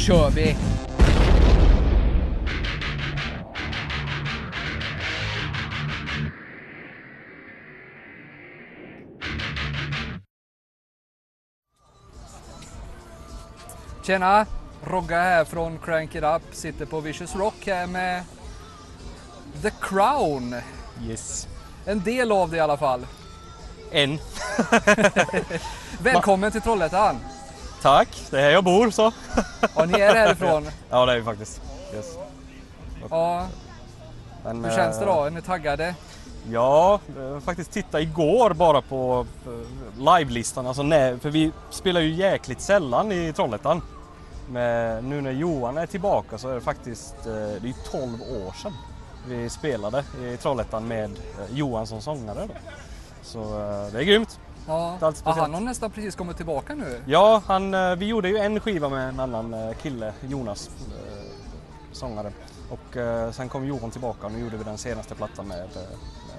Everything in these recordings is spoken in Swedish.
kör vi! Tjena! Rogga här från Crank It Up, sitter på Vicious Rock här med The Crown. Yes. En del av det i alla fall. En. Välkommen till Trollhättan! Tack, det är här jag bor så. Ja, ni är härifrån. Ja det är vi faktiskt. Yes. Ja, Men, hur känns det eh, då? Är ni taggade? Ja, jag faktiskt tittade igår bara på eh, livelistan. Alltså, nej, för vi spelar ju jäkligt sällan i Trollhättan. Men nu när Johan är tillbaka så är det faktiskt eh, det är 12 år sedan vi spelade i Trollhättan med eh, Johan som sångare. Då. Så eh, det är grymt. Ja, alltid ja han har nästan precis kommit tillbaka nu. Ja, han, eh, vi gjorde ju en skiva med en annan eh, kille, Jonas, eh, sångare. Och sen kom Johan tillbaka och nu gjorde vi den senaste plattan med,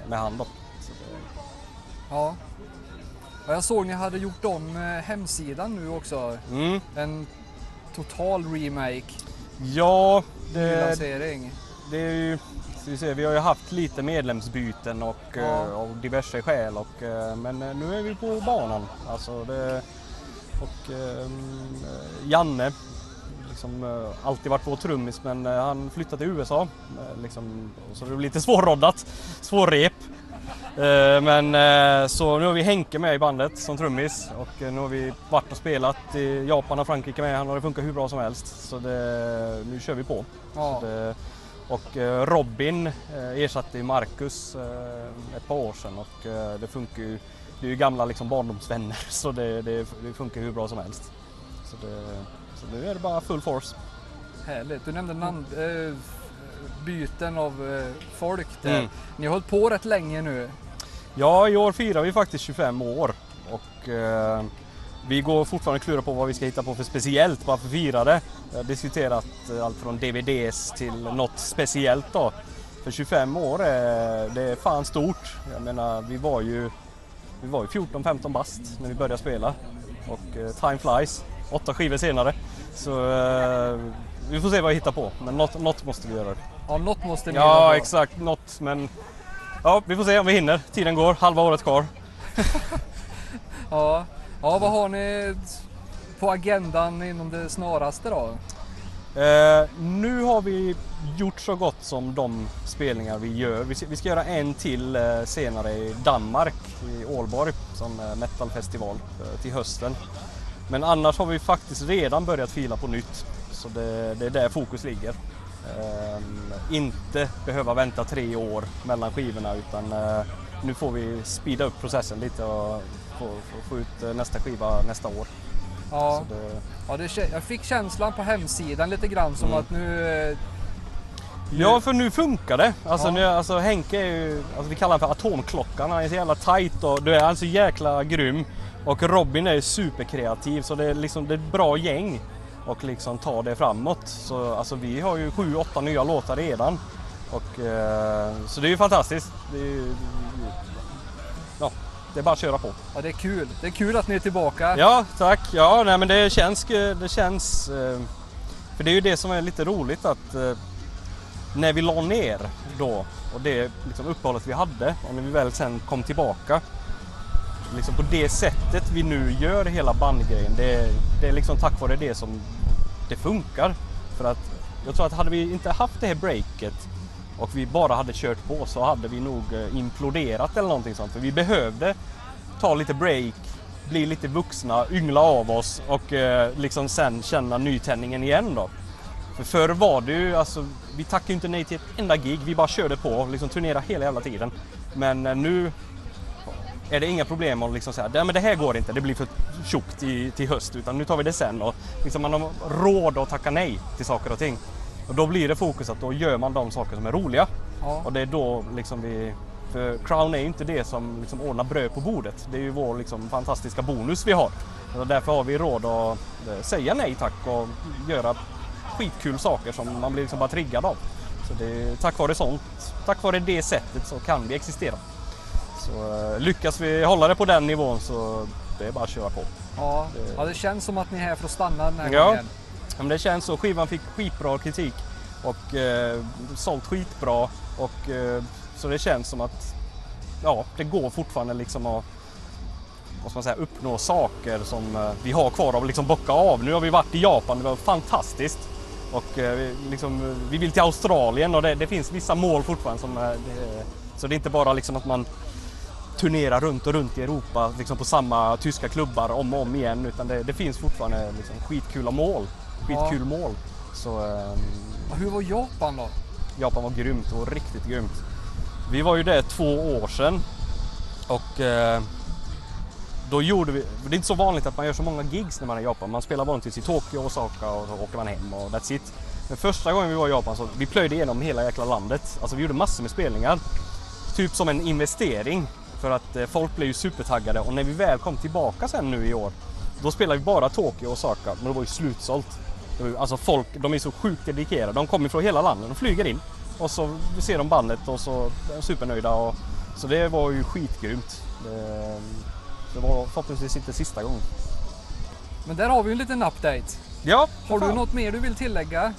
med han då. Det, Ja. ja. Jag såg ni hade gjort om hemsidan nu också. mm. En total remake, Ja, det, det är ju, vi, se, vi har ju haft lite medlemsbyten och Ja. eh, av diverse skäl och, eh, men eh, nu är vi på banan. Alltså det, och ehm, eh, Janne, liksom alltid varit vår trummis men han flyttade till USA. Liksom, så det blev lite svårroddat, svårrep. Men så nu har vi Henke med i bandet som trummis och nu har vi varit och spelat i Japan och Frankrike med han och det funkar hur bra som helst. Så det, nu kör vi på. Ja. Och eh, Robin eh, ersatte ju Marcus eh, ett par år sedan och det funkar ju. Det är ju gamla liksom barndomsvänner så det, det, det funkar hur bra som helst. Så, det, så nu är det bara full force. Härligt. Du nämnde namn, eh, byten av eh, folk där. Mm. Ni har hållit på rätt länge nu. Ja, i år firar vi faktiskt 25 år och eh, vi går fortfarande och klurar på vad vi ska hitta på för speciellt bara för att fira det. Jag har diskuterat eh, allt från DVDs till något speciellt då. För 25 år är det är fan stort. Jag menar, vi var ju, vi var ju 14-15 bast när vi började spela och eh, time flies. Åtta skivor senare. Så eh, vi får se vad vi hittar på, men något, något måste vi göra. Ja, något måste ni Ja, göra. exakt. Något, men ja, vi får se om vi hinner. Tiden går, halva året kvar. Ja ja, vad har ni på agendan inom det snaraste då? Eh, nu har vi gjort så gott som de spelningar vi gör. Vi ska, vi ska göra en till eh, senare i Danmark, i Ålborg, som eh, metalfestival eh, till hösten. Men annars har vi faktiskt redan börjat fila på nytt. Så det, det är där fokus ligger. Ehm, inte behöva vänta tre år mellan skivorna utan eh, nu får vi speeda upp processen lite och få, få, få ut eh, nästa skiva nästa år. Ja, det, ja det, jag fick känslan på hemsidan lite grann som Mm. att nu... eh, Ja, för nu funkar det. Alltså, Ja. nu, alltså Henke är ju, alltså vi kallar honom för atomklockan. Han är så jävla tight och du är alltså jäkla grym. Och Robin är superkreativ så det är liksom det är ett bra gäng och liksom ta det framåt. Så alltså vi har ju sju, åtta nya låtar redan. Och, eh, så det är ju fantastiskt. Det är, ju- ja, det är bara att köra på. Ja, det är kul. Det är kul att ni är tillbaka. Ja, tack. Ja, nej, men det känns... Det känns eh, för det är ju det som är lite roligt att eh, när vi la ner då och det liksom uppehållet vi hade och när vi väl sen kom tillbaka. Liksom på det sättet vi nu gör hela bandgrejen. Det, det är liksom tack vare det som det funkar. För att jag tror att hade vi inte haft det här breaket och vi bara hade kört på så hade vi nog eh, imploderat eller någonting sånt. För vi behövde ta lite break, bli lite vuxna, yngla av oss och eh, liksom sen känna nytändningen igen då. För förr var det ju, alltså, vi tackade ju inte nej till ett enda gig, vi bara körde på, liksom turnerade hela jävla tiden. Men eh, nu är det inga problem att liksom säga "Nej, men det här går inte, det blir för tjockt i, till höst, utan nu tar vi det sen. Och liksom man har råd att tacka nej till saker och ting. Och då blir det fokus att då gör man de saker som är roliga. Ja. Och det är då liksom vi... För Crown är ju inte det som liksom ordnar bröd på bordet. Det är ju vår liksom fantastiska bonus vi har. Och därför har vi råd att eh, säga nej tack och göra skitkul saker som man blir liksom bara triggad av. Så det tack vare sånt, tack vare det sättet så kan vi existera. Så eh, lyckas vi hålla det på den nivån så det är bara att köra på. Ja. ja, det känns som att ni är här för att stanna den här Ja. gången men det känns så. Skivan fick skitbra kritik och eh, sålt skitbra. Och, eh, så det känns som att ja, det går fortfarande liksom att vad ska man säga, uppnå saker som eh, vi har kvar att liksom bocka av. Nu har vi varit i Japan, det var fantastiskt. Och eh, vi, liksom, vi vill till Australien och det, det finns vissa mål fortfarande. Som, eh, det, så det är inte bara liksom att man turnerar runt och runt i Europa liksom på samma tyska klubbar om och om igen utan det, det finns fortfarande liksom skitkula mål. Skitkul Ja. mål. Så Och Hur var Japan då? Japan var grymt, det var riktigt grymt. Vi var ju där två år sedan och eh, då gjorde vi, det är inte så vanligt att man gör så många gigs när man är i Japan. Man spelar vanligtvis i Tokyo och Osaka och så åker man hem och that's it. Men första gången vi var i Japan så vi plöjde igenom hela jäkla landet. Alltså vi gjorde massor med spelningar. Typ som en investering. För att eh, folk blev ju supertaggade och när vi väl kom tillbaka sen nu i år då spelade vi bara Tokyo och Osaka men det var ju slutsålt. Alltså folk, de är så sjukt dedikerade. De kommer från hela landet. De flyger in och så ser de bandet och så är de supernöjda. Och, så det var ju skitgrymt. Det, det var förhoppningsvis inte sista gången. Men där har vi ju en liten update. Ja, Har du något mer du vill tillägga?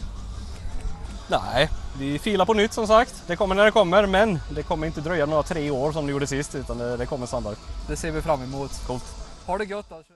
Nej, vi filar på nytt som sagt. Det kommer när det kommer men det kommer inte dröja några tre år som det gjorde sist utan det, det kommer snabbare. Det ser vi fram emot. Coolt. Ha det gött alltså.